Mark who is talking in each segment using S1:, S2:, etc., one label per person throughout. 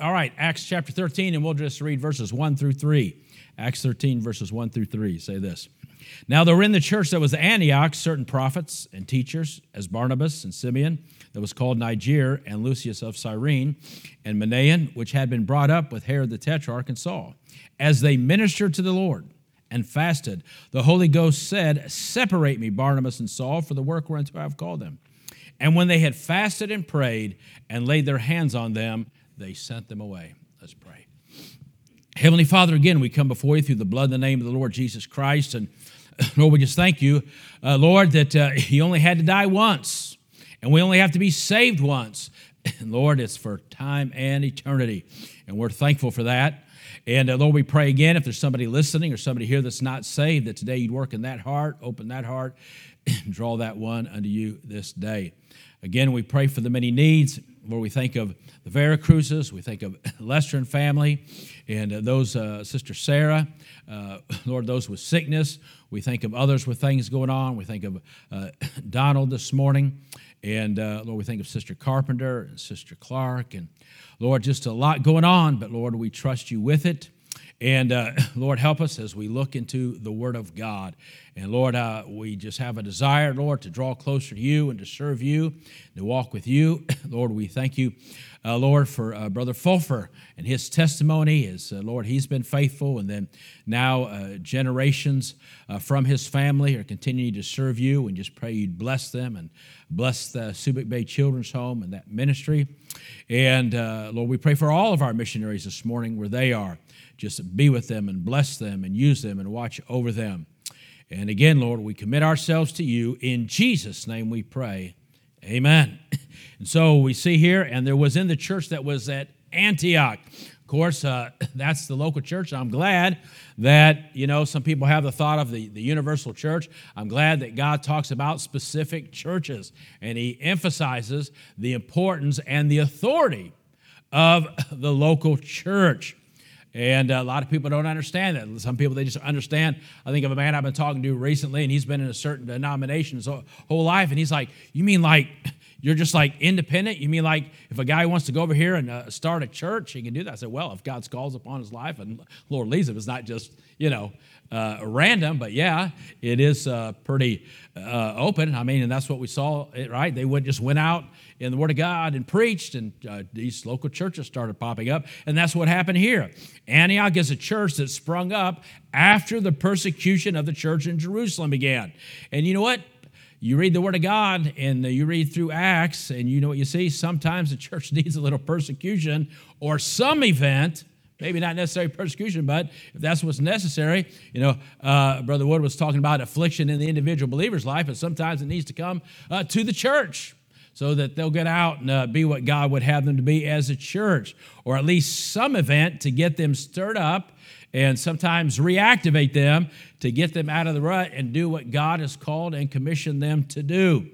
S1: All right, Acts chapter 13, and we'll just read verses 1 through 3. Acts 13, verses 1 through 3 say this. Now there were in the church that was Antioch certain prophets and teachers, as Barnabas and Simeon, that was called Niger, and Lucius of Cyrene, and Manaen, which had been brought up with Herod the Tetrarch and Saul. As they ministered to the Lord and fasted, the Holy Ghost said, Separate me, Barnabas and Saul, for the work whereunto I have called them. And when they had fasted and prayed and laid their hands on them, they sent them away. Let's pray. Heavenly Father, again, we come before you through the blood and the name of the Lord Jesus Christ. And Lord, we just thank you, uh, Lord, that uh, you only had to die once, and we only have to be saved once. And Lord, it's for time and eternity. And we're thankful for that. And uh, Lord, we pray again if there's somebody listening or somebody here that's not saved, that today you'd work in that heart, open that heart, and draw that one unto you this day. Again, we pray for the many needs. Lord, we think of the Vera Cruzes, we think of Lester and family, and uh, those, uh, Sister Sarah, uh, Lord, those with sickness. We think of others with things going on. We think of uh, Donald this morning, and uh, Lord, we think of Sister Carpenter and Sister Clark, and Lord, just a lot going on, but Lord, we trust you with it. And uh, Lord, help us as we look into the Word of God. And Lord, uh, we just have a desire, Lord, to draw closer to you and to serve you, to walk with you. Lord, we thank you, uh, Lord, for uh, Brother Fulfer and his testimony. Is uh, Lord, he's been faithful, and then now uh, generations from his family are continuing to serve you. And just pray you'd bless them and bless the Subic Bay Children's Home and that ministry. And Lord, we pray for all of our missionaries this morning where they are just be with them and bless them and use them and watch over them. And again, Lord, we commit ourselves to you. In Jesus' name we pray. Amen. And so we see here, and there was in the church that was at Antioch. Of course, uh, that's the local church. I'm glad that, you know, some people have the thought of the, the universal church. I'm glad that God talks about specific churches and he emphasizes the importance and the authority of the local church. And a lot of people don't understand that. Some people, they just understand. I think of a man I've been talking to recently, and he's been in a certain denomination his whole life. And he's like, You mean like you're just like independent? You mean like if a guy wants to go over here and uh, start a church, he can do that? I said, Well, if God's calls upon his life and Lord leads him, it's not just, you know, uh, random, but yeah, it is uh, pretty uh, open. I mean, and that's what we saw, right? They would just went out in the Word of God and preached, and uh, these local churches started popping up, and that's what happened here. Antioch is a church that sprung up after the persecution of the church in Jerusalem began. And you know what? You read the Word of God and you read through Acts, and you know what you see? Sometimes the church needs a little persecution or some event maybe not necessarily persecution, but if that's what's necessary, you know, uh, Brother Wood was talking about affliction in the individual believer's life, and sometimes it needs to come uh, to the church so that they'll get out and uh, be what God would have them to be as a church, or at least some event to get them stirred up and sometimes reactivate them to get them out of the rut and do what God has called and commissioned them to do.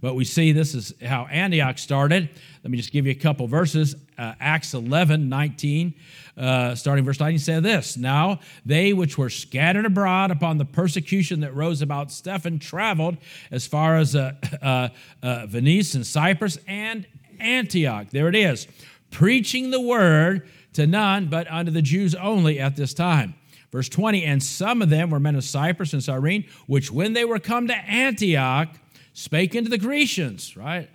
S1: But we see this is how Antioch started. Let me just give you a couple verses. Uh, Acts 11, 19 uh, starting verse 19, said this Now they which were scattered abroad upon the persecution that rose about Stephen traveled as far as uh, uh, uh, Phenice and Cyprus and Antioch. There it is, preaching the word to none but unto the Jews only at this time. Verse 20, and some of them were men of Cyprus and Cyrene, which when they were come to Antioch, spake unto the Grecians, right?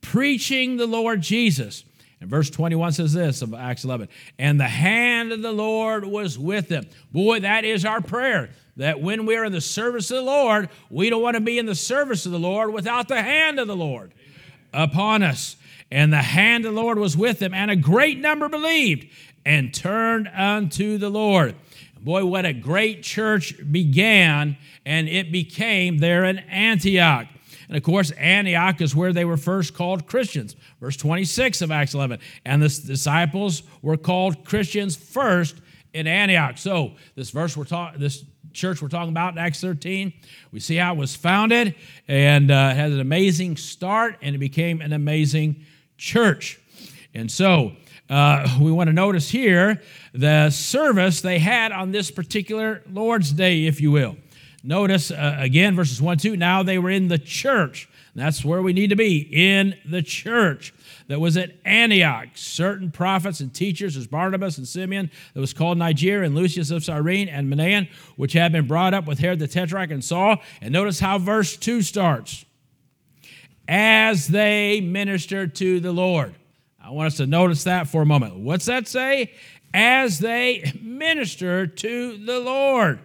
S1: Preaching the Lord Jesus. And verse 21 says this of Acts 11, and the hand of the Lord was with them. Boy, that is our prayer. That when we're in the service of the Lord, we don't want to be in the service of the Lord without the hand of the Lord upon us. And the hand of the Lord was with them, and a great number believed and turned unto the Lord. Boy, what a great church began, and it became there in Antioch. And of course, Antioch is where they were first called Christians. Verse 26 of Acts 11. And the disciples were called Christians first in Antioch. So, this verse we're talking, this church we're talking about in Acts 13, we see how it was founded and uh, it had an amazing start and it became an amazing church. And so, uh, we want to notice here the service they had on this particular Lord's Day, if you will. Notice uh, again, verses 1 2. Now they were in the church that's where we need to be in the church that was at Antioch. Certain prophets and teachers, as Barnabas and Simeon, that was called Niger, and Lucius of Cyrene, and Manaen, which had been brought up with Herod the Tetrarch and Saul. And notice how verse 2 starts as they ministered to the Lord. I want us to notice that for a moment. What's that say? As they ministered to the Lord.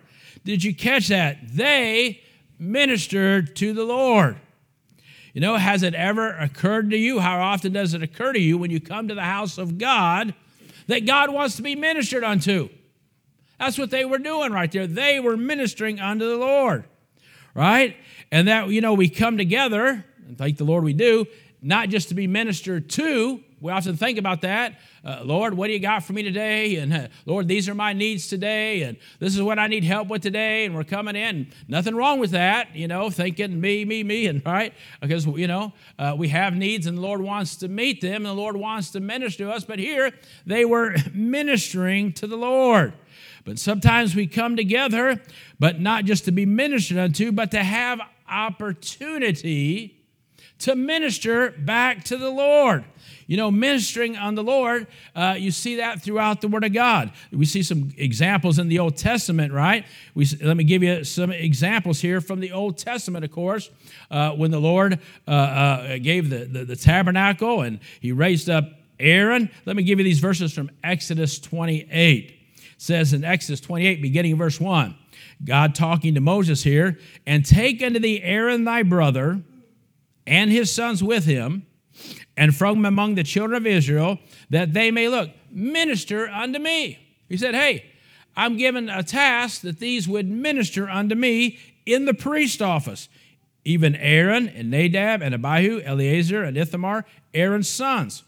S1: Did you catch that? They ministered to the Lord. You know, has it ever occurred to you? How often does it occur to you when you come to the house of God that God wants to be ministered unto? That's what they were doing right there. They were ministering unto the Lord, right? And that, you know, we come together, and thank the Lord we do, not just to be ministered to, we often think about that. Uh, Lord, what do you got for me today? And uh, Lord, these are my needs today. And this is what I need help with today. And we're coming in. Nothing wrong with that, you know, thinking me, me, me, and right? Because, you know, uh, we have needs and the Lord wants to meet them and the Lord wants to minister to us. But here they were ministering to the Lord. But sometimes we come together, but not just to be ministered unto, but to have opportunity to minister back to the Lord. You know, ministering on the Lord, uh, you see that throughout the Word of God. We see some examples in the Old Testament, right? We, let me give you some examples here from the Old Testament, of course, uh, when the Lord uh, uh gave the, the, the tabernacle and he raised up Aaron. Let me give you these verses from Exodus 28. It says in Exodus 28, beginning in verse 1, God talking to Moses here, and take unto thee Aaron thy brother and his sons with him, and from among the children of Israel, that they may look, minister unto me. He said, Hey, I'm given a task that these would minister unto me in the priest office. Even Aaron and Nadab and Abihu, Eleazar and Ithamar, Aaron's sons.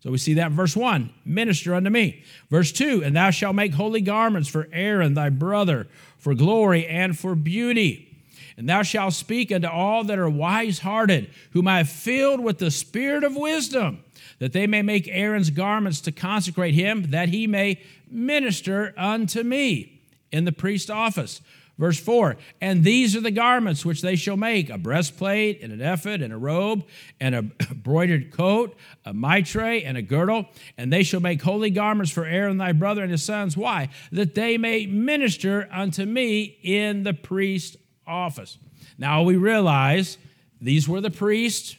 S1: So we see that in verse 1 minister unto me. Verse 2 And thou shalt make holy garments for Aaron thy brother, for glory and for beauty. And thou shalt speak unto all that are wise hearted, whom I have filled with the spirit of wisdom, that they may make Aaron's garments to consecrate him, that he may minister unto me in the priest office. Verse 4 And these are the garments which they shall make a breastplate, and an ephod, and a robe, and a broidered coat, a mitre, and a girdle. And they shall make holy garments for Aaron thy brother and his sons. Why? That they may minister unto me in the priest office. Now we realize these were the priests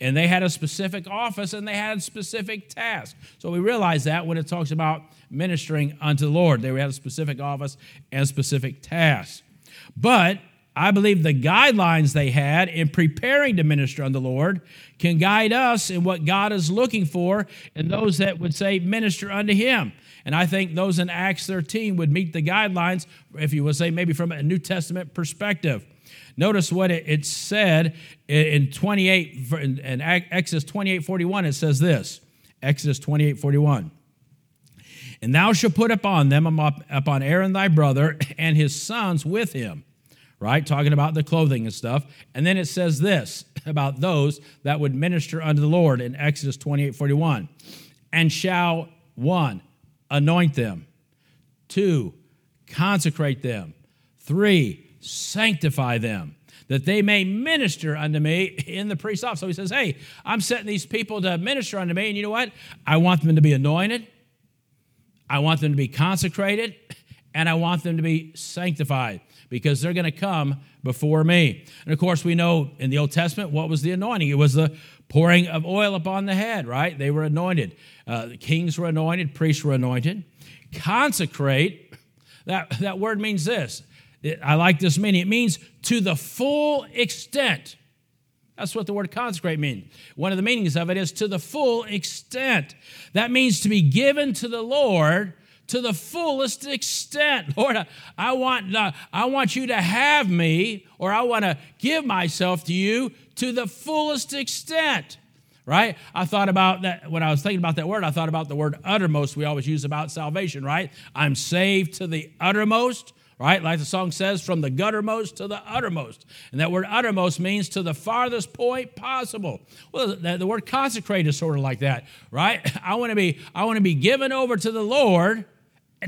S1: and they had a specific office and they had specific tasks. So we realize that when it talks about ministering unto the Lord, they had a specific office and specific tasks. But I believe the guidelines they had in preparing to minister unto the Lord can guide us in what God is looking for and those that would say minister unto Him. And I think those in Acts 13 would meet the guidelines, if you would say maybe from a New Testament perspective. Notice what it, said in 28, in Exodus 28 41, it says this Exodus 28 41. And thou shalt put upon them, um, upon Aaron thy brother, and his sons with him. Right? Talking about the clothing and stuff. And then it says this about those that would minister unto the Lord in Exodus 28 41. And shall, one, anoint them. Two, consecrate them. Three, sanctify them, that they may minister unto me in the priest's office. So he says, Hey, I'm setting these people to minister unto me, and you know what? I want them to be anointed, I want them to be consecrated, and I want them to be sanctified because they're going to come before me. And of course, we know in the Old Testament what was the anointing? It was the pouring of oil upon the head, right? They were anointed. Uh, the kings were anointed, priests were anointed. Consecrate, that, that word means this. It, I like this meaning. It means to the full extent. That's what the word consecrate means. One of the meanings of it is to the full extent. That means to be given to the Lord to the fullest extent. Lord, I want, uh, I want you to have me, or I want to give myself to you to the fullest extent. Right? I thought about that when I was thinking about that word, I thought about the word uttermost we always use about salvation, right? I'm saved to the uttermost right? Like the song says, from the guttermost to the uttermost. And that word uttermost means to the farthest point possible. Well, the, the word consecrate is sort of like that, right? I want to be, I want to be given over to the Lord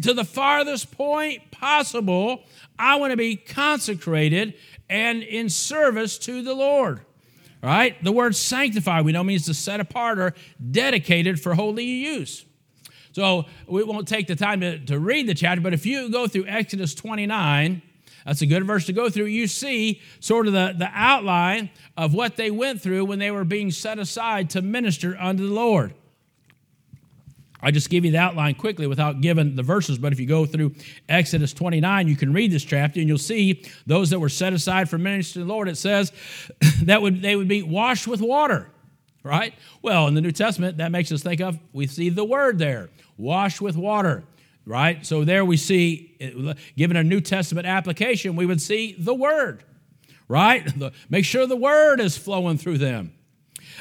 S1: to the farthest point possible. I want to be consecrated and in service to the Lord. Right? The word sanctify, we know means to set apart or dedicated for holy use. So we won't take the time to, to read the chapter, but if you go through Exodus 29, that's a good verse to go through. You see sort of the, the outline of what they went through when they were being set aside to minister unto the Lord. I just give you the outline quickly without giving the verses, but if you go through Exodus 29, you can read this chapter and you'll see those that were set aside for ministry to the Lord. It says that would they would be washed with water, right? Well, in the New Testament, that makes us think of we see the word there, wash with water, right? So there we see, given a New Testament application, we would see the word, right? Make sure the word is flowing through them.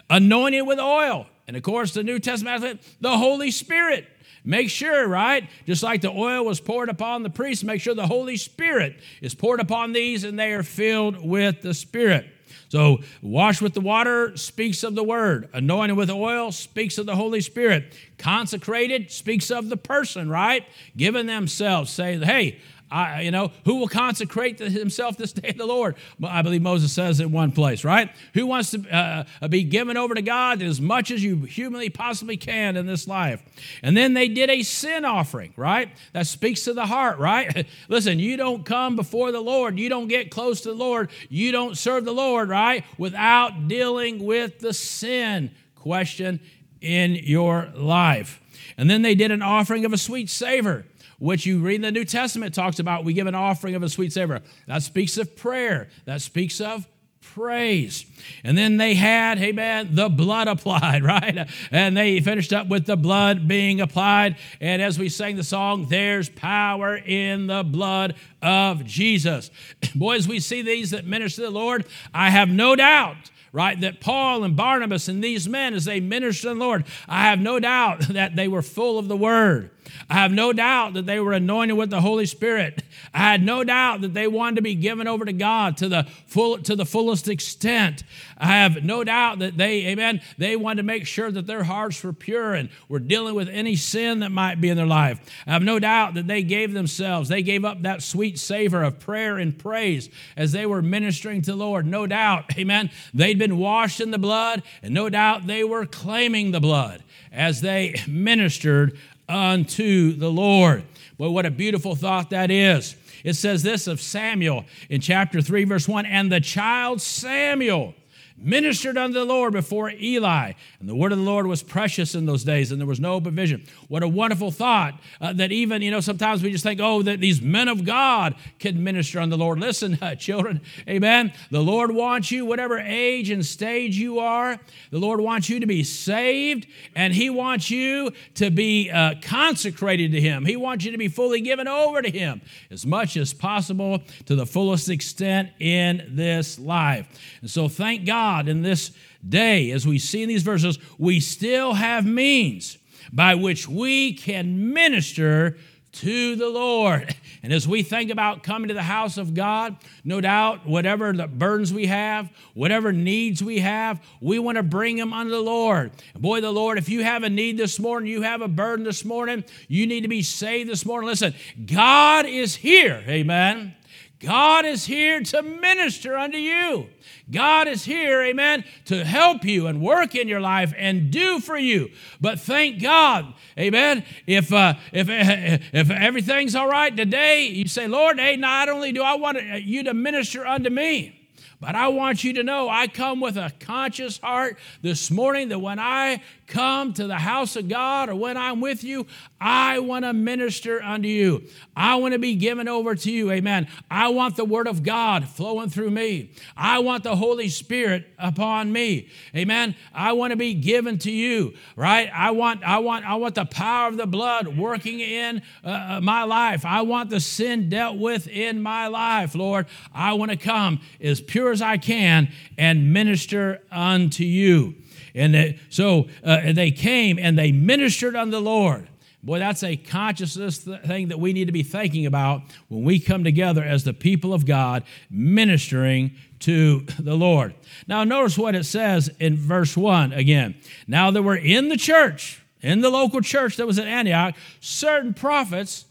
S1: Anointed with oil and of course, the New Testament, the Holy Spirit. Make sure, right? Just like the oil was poured upon the priests, make sure the Holy Spirit is poured upon these and they are filled with the Spirit. So, wash with the water speaks of the word. Anointed with oil speaks of the Holy Spirit. Consecrated speaks of the person, right? Giving themselves, say, hey, I, you know, who will consecrate himself this day of the Lord? I believe Moses says in one place, right? Who wants to uh, be given over to God as much as you humanly possibly can in this life? And then they did a sin offering, right? That speaks to the heart, right? Listen, you don't come before the Lord, you don't get close to the Lord, you don't serve the Lord, right? Without dealing with the sin question in your life. And then they did an offering of a sweet savor which you read in the New Testament talks about we give an offering of a sweet savor. That speaks of prayer, that speaks of praise. And then they had, hey man, the blood applied, right? And they finished up with the blood being applied. And as we sang the song, there's power in the blood of Jesus. Boys, we see these that minister to the Lord. I have no doubt right? That Paul and Barnabas and these men, as they ministered to the Lord, I have no doubt that they were full of the word. I have no doubt that they were anointed with the Holy Spirit. I had no doubt that they wanted to be given over to God to the full to the fullest extent. I have no doubt that they, amen, they wanted to make sure that their hearts were pure and were dealing with any sin that might be in their life. I have no doubt that they gave themselves, they gave up that sweet savor of prayer and praise as they were ministering to the Lord. No doubt, amen, they'd been washed in the blood, and no doubt they were claiming the blood as they ministered unto the Lord. Boy, what a beautiful thought that is. It says this of Samuel in chapter 3, verse 1 And the child Samuel ministered unto the Lord before Eli. And the word of the Lord was precious in those days, and there was no provision. What a wonderful thought uh, that even, you know, sometimes we just think, oh, that these men of God can minister on the Lord. Listen, uh, children, amen. The Lord wants you, whatever age and stage you are, the Lord wants you to be saved, and He wants you to be uh, consecrated to Him. He wants you to be fully given over to Him as much as possible to the fullest extent in this life. And so, thank God God in this day, as we see in these verses, we still have means by which we can minister to the Lord. And as we think about coming to the house of God, no doubt, whatever the burdens we have, whatever needs we have, we want to bring them unto the Lord. Boy, the Lord, if you have a need this morning, you have a burden this morning, you need to be saved this morning. Listen, God is here. Amen. God is here to minister unto you. God is here, amen, to help you and work in your life and do for you. But thank God, amen, if, uh, if, if everything's all right today, you say, Lord, hey, not only do I want you to minister unto me, but I want you to know I come with a conscious heart this morning that when I come to the house of God or when I'm with you, I want to minister unto you. I want to be given over to you. Amen. I want the word of God flowing through me. I want the Holy Spirit upon me. Amen. I want to be given to you, right? I want I want I want the power of the blood working in uh, uh my life. I want the sin dealt with in my life, Lord. I want to come as pure as I can and minister unto you. And so uh, they came and they ministered unto the Lord. Boy, that's a consciousness thing that we need to be thinking about when we come together as the people of God ministering to the Lord. Now, notice what it says in verse 1 again. Now, there were in the church, in the local church that was at Antioch, certain prophets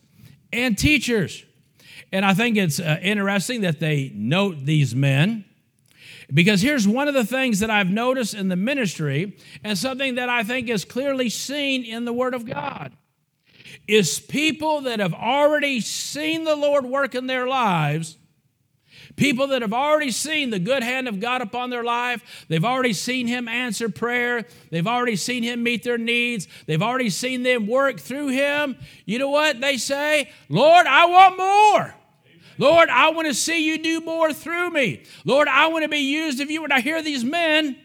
S1: and teachers. And I think it's uh, interesting that they note these men Because here's one of the things that I've noticed in the ministry, and something that I think is clearly seen in the Word of God, is people that have already seen the Lord work in their lives People that have already seen the good hand of God upon their life, they've already seen Him answer prayer, they've already seen Him meet their needs, they've already seen them work through Him. You know what they say? Lord, I want more. Lord, I want to see you do more through me. Lord, I want to be used of you. When I hear these men,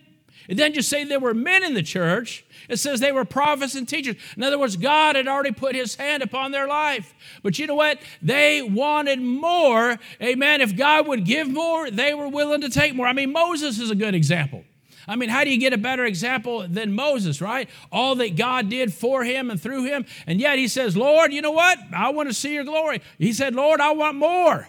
S1: it doesn't just say there were men in the church, it says they were prophets and teachers. In other words, God had already put his hand upon their life. But you know what? They wanted more. Amen. If God would give more, they were willing to take more. I mean, Moses is a good example. I mean, how do you get a better example than Moses, right? All that God did for him and through him. And yet he says, Lord, you know what? I want to see your glory. He said, Lord, I want more.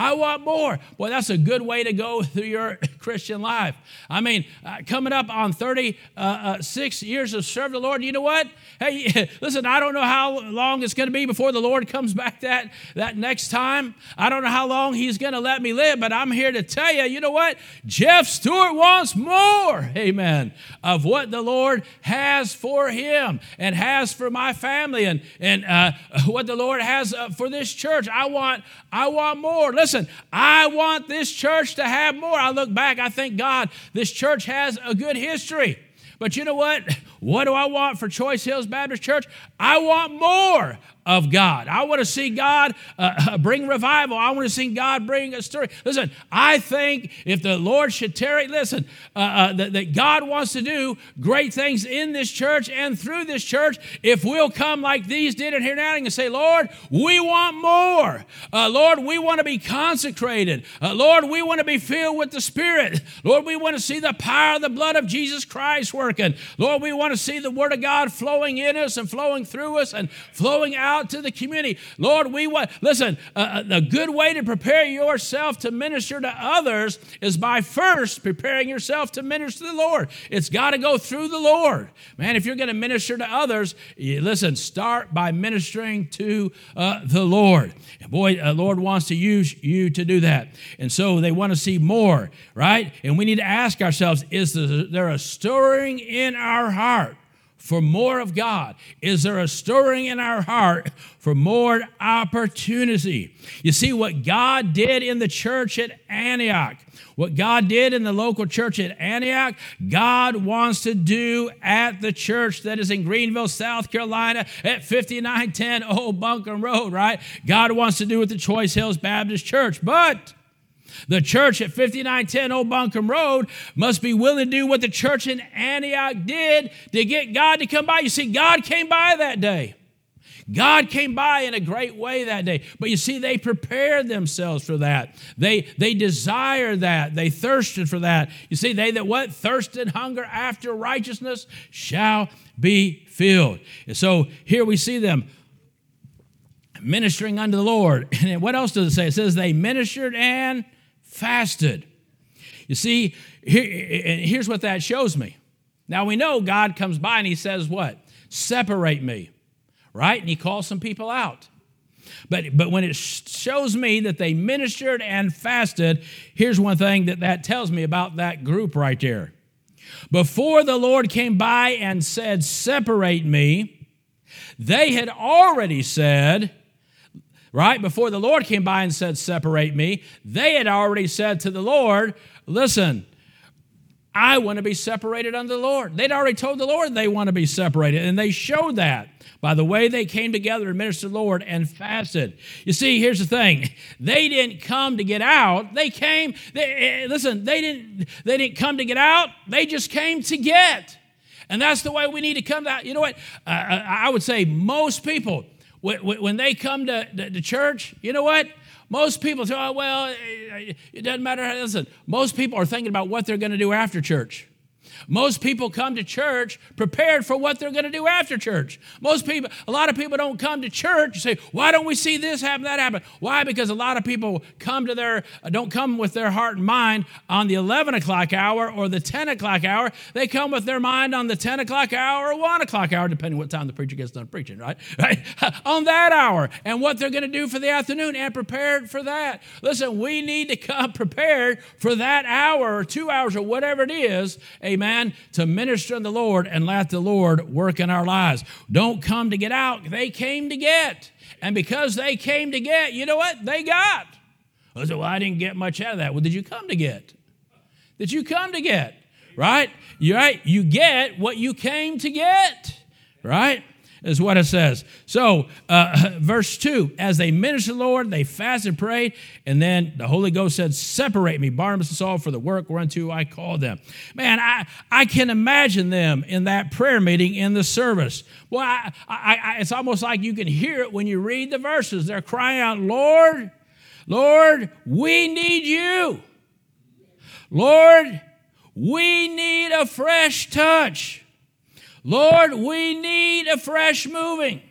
S1: I want more. Boy, that's a good way to go through your Christian life. I mean, uh, coming up on 36 uh, uh, years of serving the Lord, you know what? Hey, listen, I don't know how long it's going to be before the Lord comes back that, that next time. I don't know how long He's going to let me live, but I'm here to tell you, you know what? Jeff Stewart wants more, amen, of what the Lord has for him and has for my family and, and uh, what the Lord has uh, for this church. I want, I want more. Listen, I want this church to have more. I look back, I thank God this church has a good history. But you know what? What do I want for Choice Hills Baptist Church? I want more of God. I want to see God uh, bring revival. I want to see God bring a story. Listen, I think if the Lord should tarry, listen, uh, uh, that, that, God wants to do great things in this church and through this church if we'll come like these did at here now and say, Lord, we want more. Uh, Lord, we want to be consecrated. Uh, Lord, we want to be filled with the Spirit. Lord, we want to see the power of the blood of Jesus Christ working. Lord, we want to see the Word of God flowing in us and flowing through us and flowing out out to the community. Lord, we want, listen, uh, a good way to prepare yourself to minister to others is by first preparing yourself to minister to the Lord. It's got to go through the Lord. Man, if you're going to minister to others, you, listen, start by ministering to uh, the Lord. And boy, the uh, Lord wants to use you to do that. And so they want to see more, right? And we need to ask ourselves is there a stirring in our heart? For more of God? Is there a stirring in our heart for more opportunity? You see, what God did in the church at Antioch, what God did in the local church at Antioch, God wants to do at the church that is in Greenville, South Carolina at 5910 Old Buncombe Road, right? God wants to do with the Choice Hills Baptist Church. But the church at 5910 Old Buncombe Road must be willing to do what the church in Antioch did to get God to come by. You see, God came by that day. God came by in a great way that day. But you see, they prepared themselves for that. They, they desired that. They thirsted for that. You see, they that what? Thirst and hunger after righteousness shall be filled. And so here we see them ministering unto the Lord. And what else does it say? It says they ministered and fasted. You see, here, here's what that shows me. Now we know God comes by and he says, What? Separate me, right? And he calls some people out. But, but when it shows me that they ministered and fasted, here's one thing that that tells me about that group right there. Before the Lord came by and said, Separate me, they had already said, right? Before the Lord came by and said, Separate me, they had already said to the Lord, Listen, I want to be separated unto the Lord. They'd already told the Lord they want to be separated, and they showed that by the way they came together and ministered to the Lord and fasted. You see, here's the thing: they didn't come to get out. They came. They, eh, listen, they didn't. They didn't come to get out. They just came to get. And that's the way we need to come out. You know what? Uh, I would say most people when they come to, to church, you know what? Most people say, oh, well, it doesn't matter. Listen, most people are thinking about what they're going to do after church. Most people come to church prepared for what they're going to do after church. Most people, a lot of people don't come to church and say, "Why don't we see this happen, that happen?" Why? Because a lot of people come to their don't come with their heart and mind on the 11 o'clock hour or the 10 o'clock hour. They come with their mind on the 10 o'clock hour or 1 o'clock hour, depending what time the preacher gets done preaching. Right, right, on that hour, and what they're going to do for the afternoon, and prepared for that. Listen, we need to come prepared for that hour or two hours or whatever it is. Amen to minister to the Lord and let the Lord work in our lives. Don't come to get out, they came to get. And because they came to get, you know what? They got. I said, Well, I didn't get much out of that. Well, did you come to get? Did you come to get? Right? You right? You get what you came to get. Right? Is what it says. So, uh, verse 2 as they ministered the Lord, they fasted, prayed, and then the Holy Ghost said, Separate me, Barnabas and Saul, for the work whereunto I called them. Man, I, I can imagine them in that prayer meeting in the service. Well, I, I, I, it's almost like you can hear it when you read the verses. They're crying out, Lord, Lord, we need you. Lord, we need a fresh touch. Lord, we need a fresh moving.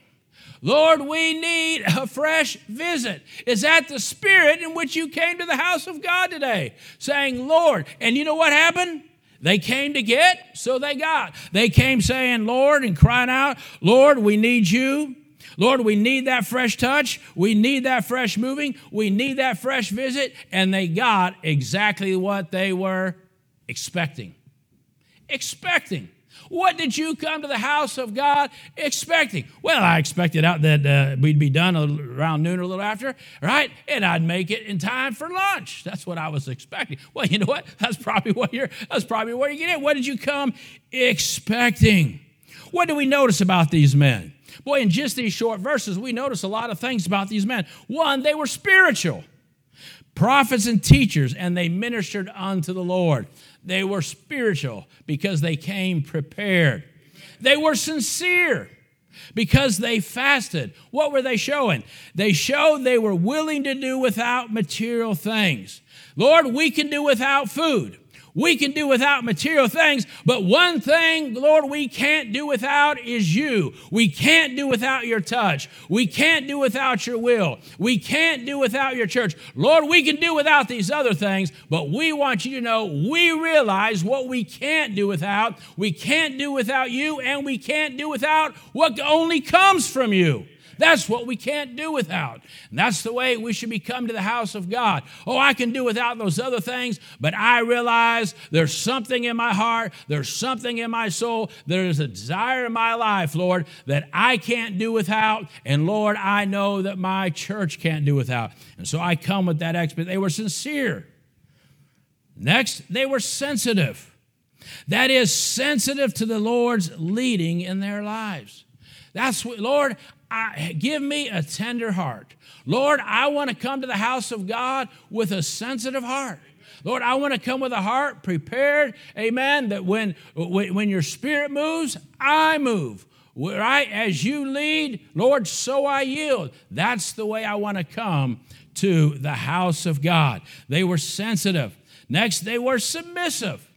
S1: Lord, we need a fresh visit. Is that the spirit in which you came to the house of God today? Saying, Lord, and you know what happened? They came to get, so they got. They came saying, Lord, and crying out, Lord, we need you. Lord, we need that fresh touch. We need that fresh moving. We need that fresh visit. And they got exactly what they were expecting. Expecting. What did you come to the house of God expecting? Well, I expected out that uh, we'd be done around noon or a little after, right? And I'd make it in time for lunch. That's what I was expecting. Well, you know what? That's probably what you're. That's probably what you're getting. What did you come expecting? What do we notice about these men? Boy, in just these short verses, we notice a lot of things about these men. One, they were spiritual prophets and teachers, and they ministered unto the Lord. They were spiritual because they came prepared. They were sincere because they fasted. What were they showing? They showed they were willing to do without material things. Lord, we can do without food. We can do without material things, but one thing, Lord, we can't do without is you. We can't do without your touch. We can't do without your will. We can't do without your church. Lord, we can do without these other things, but we want you to know we realize what we can't do without. We can't do without you, and we can't do without what only comes from you. That's what we can't do without. And that's the way we should become to the house of God. Oh, I can do without those other things, but I realize there's something in my heart, there's something in my soul, there's a desire in my life, Lord, that I can't do without. And Lord, I know that my church can't do without. And so I come with that expectation. They were sincere. Next, they were sensitive. That is, sensitive to the Lord's leading in their lives. That's what, Lord, I, give me a tender heart. Lord, I want to come to the house of God with a sensitive heart. Lord, I want to come with a heart prepared, amen, that when, when your spirit moves, I move. Right? As you lead, Lord, so I yield. That's the way I want to come to the house of God. They were sensitive. Next, they were submissive.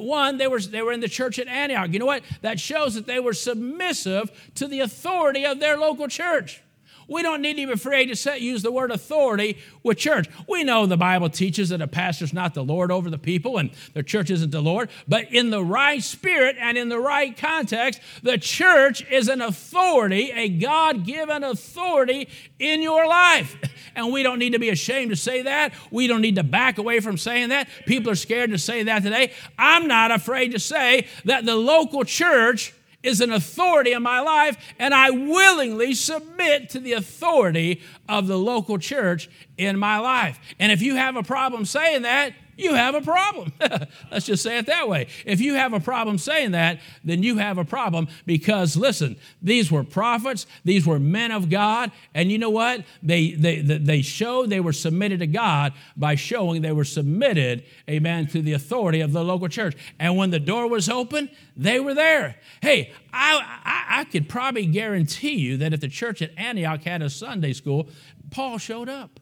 S1: One, they were, they were in the church at Antioch. You know what? That shows that they were submissive to the authority of their local church. We don't need to be afraid to set, use the word authority with church. We know the Bible teaches that a pastor's not the Lord over the people and the church isn't the Lord, but in the right spirit and in the right context, the church is an authority, a God given authority in your life. And we don't need to be ashamed to say that. We don't need to back away from saying that. People are scared to say that today. I'm not afraid to say that the local church is an authority in my life, and I willingly submit to the authority of the local church in my life. And if you have a problem saying that, you have a problem. Let's just say it that way. If you have a problem saying that, then you have a problem because, listen, these were prophets, these were men of God, and you know what? They, they, they showed they were submitted to God by showing they were submitted, amen, to the authority of the local church. And when the door was open, they were there. Hey, I, I, I could probably guarantee you that if the church at Antioch had a Sunday school, Paul showed up.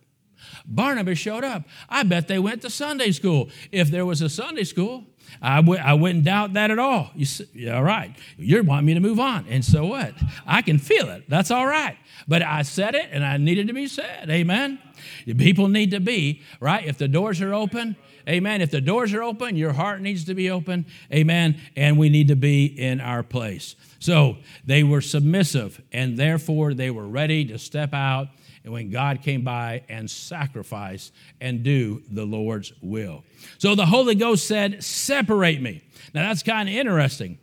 S1: Barnabas showed up. I bet they went to Sunday school. If there was a Sunday school, I w- I wouldn't doubt that at all. You say, all right. You're wanting me to move on. And so what? I can feel it. That's all right. But I said it and I needed to be said. Amen. People need to be, right? If the doors are open, amen. If the doors are open, your heart needs to be open. Amen. And we need to be in our place. So they were submissive and therefore they were ready to step out and when God came by and sacrificed and do the Lord's will. So the Holy Ghost said, Separate me. Now that's kind of interesting.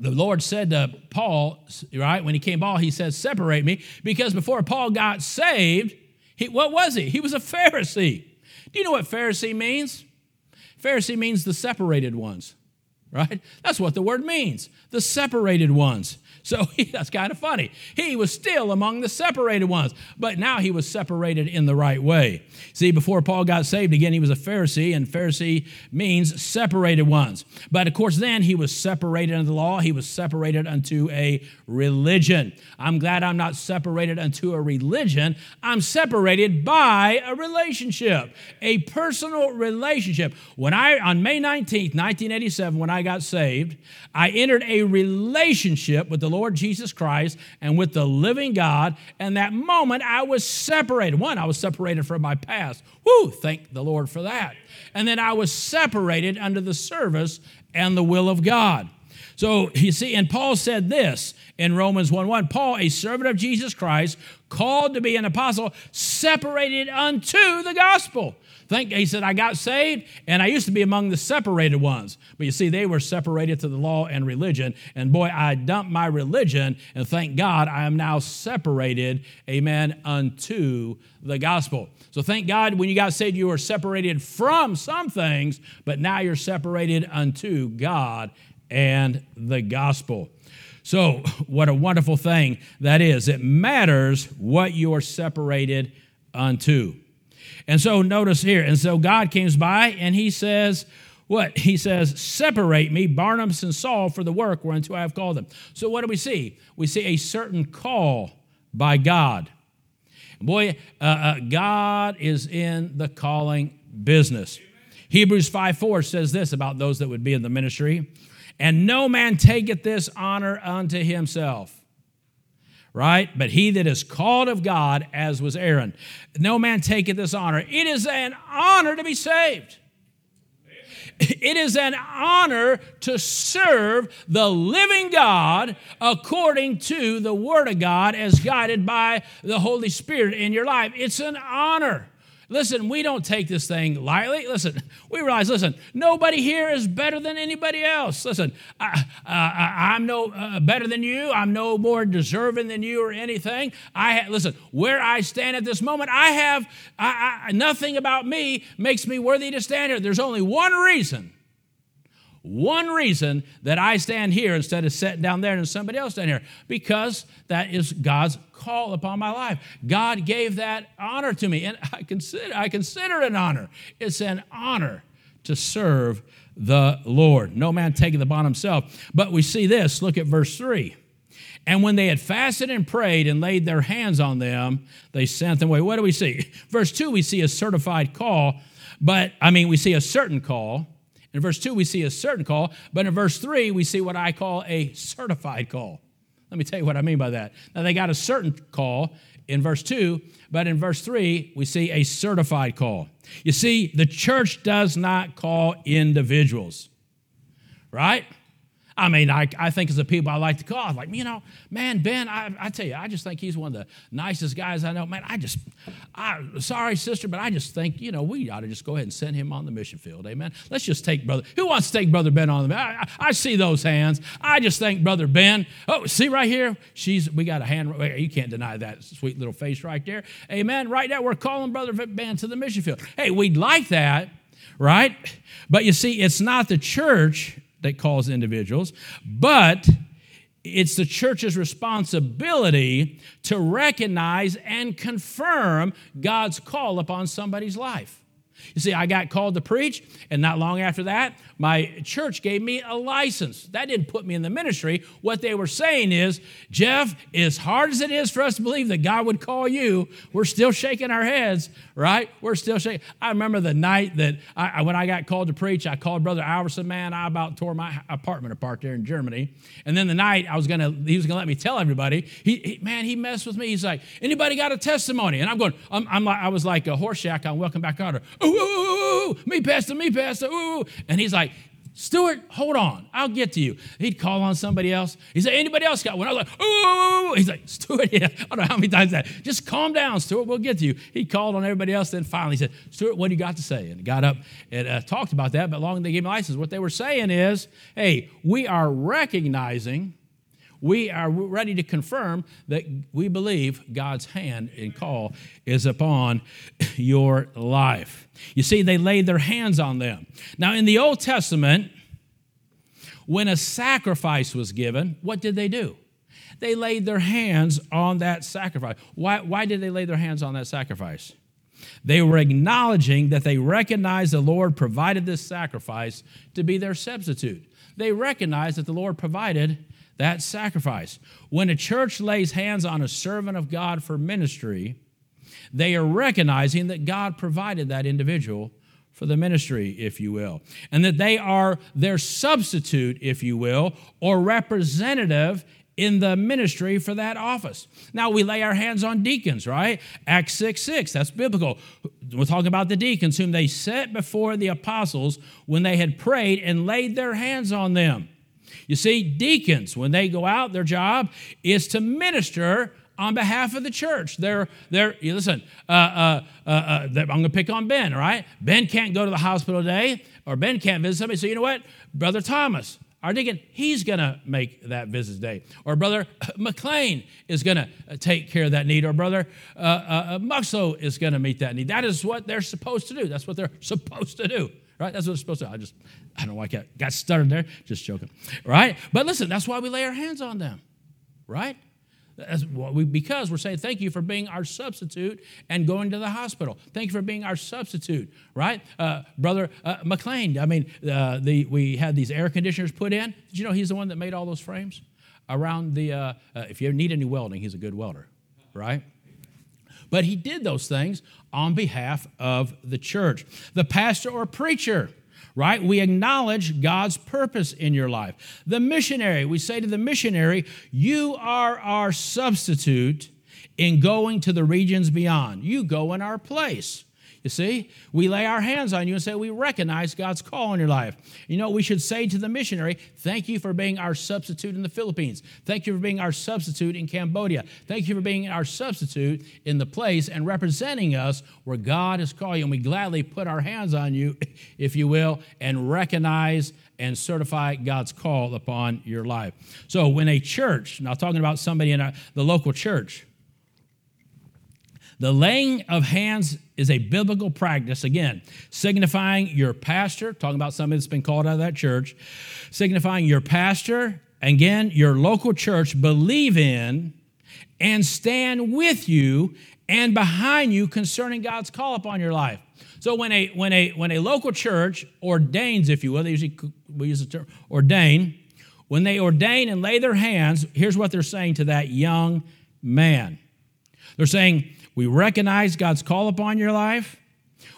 S1: The Lord said to Paul, right, when he came Paul, he says, Separate me, because before Paul got saved, he, what was he? He was a Pharisee. Do you know what Pharisee means? Pharisee means the separated ones, right? That's what the word means, the separated ones. So that's kind of funny. He was still among the separated ones, but now he was separated in the right way. See, before Paul got saved, again, he was a Pharisee, and Pharisee means separated ones. But of course, then he was separated under the law, he was separated unto a religion. I'm glad I'm not separated unto a religion, I'm separated by a relationship, a personal relationship. When I, on May 19th, 1987, when I got saved, I entered a relationship with the Lord Jesus Christ and with the living God. And that moment I was separated. One, I was separated from my past. Whoo, thank the Lord for that. And then I was separated under the service and the will of God. So you see, and Paul said this in Romans 1 1 Paul, a servant of Jesus Christ, called to be an apostle, separated unto the gospel. Think he said, I got saved, and I used to be among the separated ones. But you see, they were separated to the law and religion. And boy, I dumped my religion, and thank God I am now separated, amen, unto the gospel. So thank God when you got saved, you were separated from some things, but now you're separated unto God and the gospel. So, what a wonderful thing that is. It matters what you are separated unto. And so notice here, and so God comes by and he says, what? He says, Separate me, Barnabas and Saul, for the work whereunto I have called them. So what do we see? We see a certain call by God. Boy, uh, uh, God is in the calling business. Hebrews 5 4 says this about those that would be in the ministry. And no man taketh this honor unto himself right? But he that is called of God, as was Aaron, no man taketh this honor. It is an honor to be saved. It is an honor to serve the living God according to the Word of God as guided by the Holy Spirit in your life. It's an honor. Listen, we don't take this thing lightly. Listen, we realize, listen, nobody here is better than anybody else. Listen, I, am no uh, better than you. I'm no more deserving than you or anything. I ha- listen, where I stand at this moment, I have I, I, nothing about me makes me worthy to stand here. There's only one reason one reason that I stand here instead of sitting down there and somebody else down here, because that is God's call upon my life. God gave that honor to me, and I consider, I consider it an honor. It's an honor to serve the Lord. No man taking the bond himself. But we see this. Look at verse 3. And when they had fasted and prayed and laid their hands on them, they sent them away. What do we see? Verse 2, we see a certified call, but I mean, we see a certain call in verse 2, we see a certain call, but in verse 3, we see what I call a certified call. Let me tell you what I mean by that. Now, they got a certain call in verse 2, but in verse 3, we see a certified call. You see, the church does not call individuals, right? I mean, I, I think as the people I like to call, like, you know, man, Ben, I, I tell you, I just think he's one of the nicest guys I know. Man, I just, I, sorry, sister, but I just think, you know, we ought to just go ahead and send him on the mission field. Amen. Let's just take brother. Who wants to take brother Ben on the? I, I, I see those hands. I just think brother Ben. Oh, see right here, she's. We got a hand. You can't deny that sweet little face right there. Amen. Right now, we're calling brother Ben to the mission field. Hey, we'd like that, right? But you see, it's not the church that calls individuals, but it's the church's responsibility to recognize and confirm God's call upon somebody's life. You see, I got called to preach, and not long after that, my church gave me a license. That didn't put me in the ministry. What they were saying is, Jeff, as hard as it is for us to believe that God would call you, we're still shaking our heads, right? We're still shaking. I remember the night that I, when I got called to preach, I called Brother Alverson, man, I about tore my apartment apart there in Germany. And then the night I was gonna, he was gonna let me tell everybody. He, he man, he messed with me. He's like, anybody got a testimony? And I'm going, I'm, I'm like, I was like a Horshack on Welcome Back Kotter. Ooh, ooh, ooh, me pastor, me pastor, ooh. And he's like, Stewart, hold on. I'll get to you. He'd call on somebody else. He said, anybody else got one? I was like, ooh. He's like, Stewart, yeah. I don't know how many times that. Just calm down, Stewart. We'll get to you. He called on everybody else. Then finally he said, Stewart, what do you got to say? And got up and uh, talked about that. But long they gave me license. What they were saying is, hey, we are recognizing we are ready to confirm that we believe God's hand and call is upon your life. You see, they laid their hands on them. Now, in the Old Testament, when a sacrifice was given, what did they do? They laid their hands on that sacrifice. Why, why did they lay their hands on that sacrifice? They were acknowledging that they recognized the Lord provided this sacrifice to be their substitute. They recognized that the Lord provided that sacrifice. When a church lays hands on a servant of God for ministry, they are recognizing that God provided that individual for the ministry, if you will, and that they are their substitute, if you will, or representative in the ministry for that office. Now we lay our hands on deacons, right? Acts 6 6, that's biblical. We're talking about the deacons whom they set before the apostles when they had prayed and laid their hands on them. You see, deacons, when they go out, their job is to minister on behalf of the church. They're, they're listen, uh, uh, uh, uh I'm going to pick on Ben, all right? Ben can't go to the hospital today, or Ben can't visit somebody. So, you know what? Brother Thomas, our deacon, he's going to make that visit today. Or Brother McLean is going to uh, take care of that need. Or Brother uh, uh, Muxlow is going to meet that need. That is what they're supposed to do. That's what they're supposed to do right? That's what it's supposed to. I just, I don't know why I got, stuttered there. Just joking, right? But listen, that's why we lay our hands on them, right? We, because we're saying thank you for being our substitute and going to the hospital. Thank you for being our substitute, right? Uh, Brother uh, McLean, I mean, uh, the, we had these air conditioners put in. Did you know he's the one that made all those frames? Around the, uh, uh, if you need any welding, he's a good welder, right? But he did those things on behalf of the church. The pastor or preacher, right? We acknowledge God's purpose in your life. The missionary, we say to the missionary, You are our substitute in going to the regions beyond. You go in our place. You see, we lay our hands on you and say, We recognize God's call on your life. You know, we should say to the missionary, Thank you for being our substitute in the Philippines. Thank you for being our substitute in Cambodia. Thank you for being our substitute in the place and representing us where God has called you. And we gladly put our hands on you, if you will, and recognize and certify God's call upon your life. So when a church, now talking about somebody in a, the local church, the laying of hands is a biblical practice, again, signifying your pastor, talking about somebody that's been called out of that church, signifying your pastor, again, your local church believe in and stand with you and behind you concerning God's call upon your life. So when a when a when a local church ordains, if you will, they usually we use the term ordain. When they ordain and lay their hands, here's what they're saying to that young man. They're saying, we recognize God's call upon your life.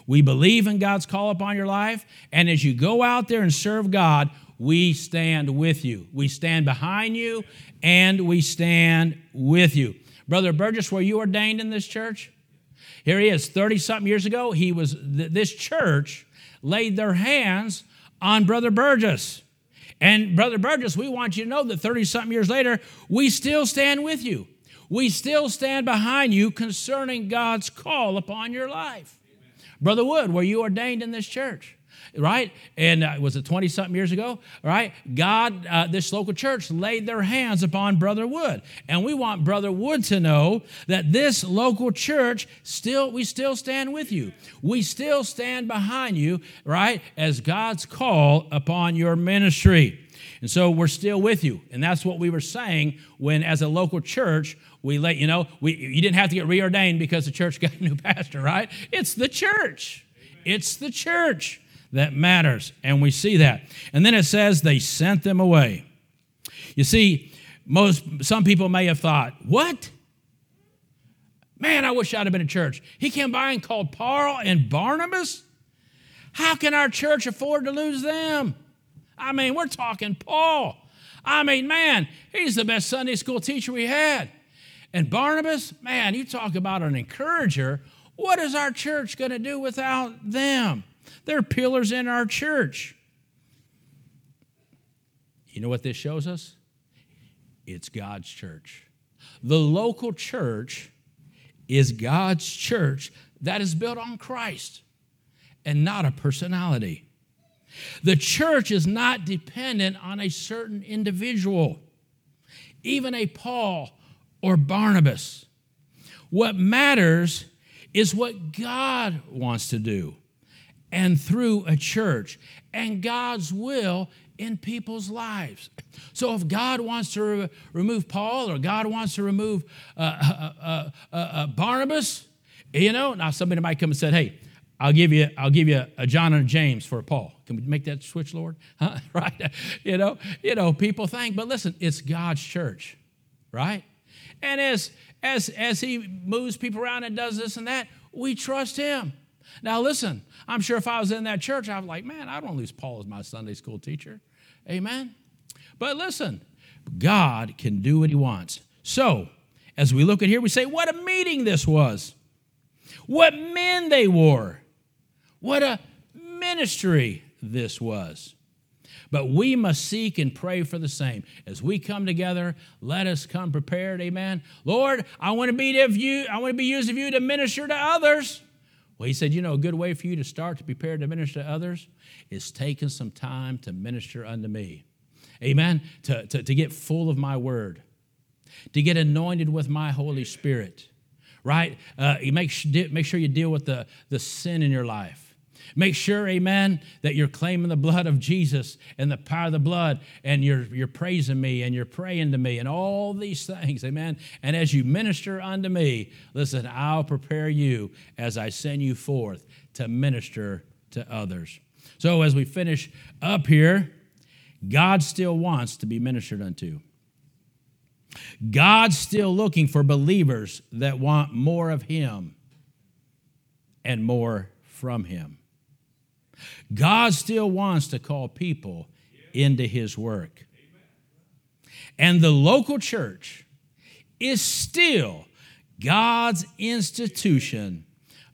S1: We believe in God's call upon your life. And as you go out there and serve God, we stand with you. We stand behind you and we stand with you. Brother Burgess, were you ordained in this church? Here he is, 30 something years ago. He was, this church laid their hands on Brother Burgess. And Brother Burgess, we want you to know that 30 something years later, we still stand with you we still stand behind you concerning God's call upon your life. Amen. Brother Wood, were you ordained in this church? right? And uh, was it 20 something years ago? Right? God, uh, this local church laid their hands upon Brother Wood. And we want Brother Wood to know that this local church still, we still stand with you. We still stand behind you, right? As God's call upon your ministry. And so we're still with you. And that's what we were saying when, as a local church, we let you know, we, you didn't have to get reordained because the church got a new pastor, right? It's the church. It's the church that matters, and we see that. And then it says they sent them away. You see, most some people may have thought, "What? Man, I wish I'd have been in church. He came by and called Paul and Barnabas. How can our church afford to lose them? I mean, we're talking Paul. I mean, man, he's the best Sunday school teacher we had. And Barnabas, man, you talk about an encourager. What is our church going to do without them? They're pillars in our church. You know what this shows us? It's God's church. The local church is God's church that is built on Christ and not a personality. The church is not dependent on a certain individual, even a Paul or Barnabas. What matters is what God wants to do and through a church and God's will in people's lives. So if God wants to re- remove Paul or God wants to remove uh, uh, uh, uh, uh Barnabas, you know, now somebody might come and say, hey, I'll give you, I'll give you a John and a James for a Paul. Can we make that switch, Lord? Huh? right? You know, you know, people think, but listen, it's God's church, right? And as as as he moves people around and does this and that, we trust him. Now listen, I'm sure if I was in that church, I'd be like, man, I don't lose Paul as my Sunday school teacher. Amen. But listen, God can do what he wants. So, as we look at here, we say, what a meeting this was. What men they wore. What a ministry this was. But we must seek and pray for the same. As we come together, let us come prepared. Amen. Lord, I want to be of you, I want to be used of you to minister to others. Well, he said, you know, a good way for you to start to prepare to minister to others is taking some time to minister unto me. Amen. To, to, to get full of my word, to get anointed with my Holy Spirit, right? Uh, make, make sure you deal with the, the sin in your life. Make sure, amen, that you're claiming the blood of Jesus and the power of the blood, and you're, you're praising me and you're praying to me and all these things, amen. And as you minister unto me, listen, I'll prepare you as I send you forth to minister to others. So as we finish up here, God still wants to be ministered unto. God's still looking for believers that want more of Him and more from Him. God still wants to call people into His work. And the local church is still God's institution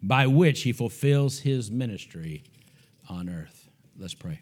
S1: by which He fulfills His ministry on earth. Let's pray.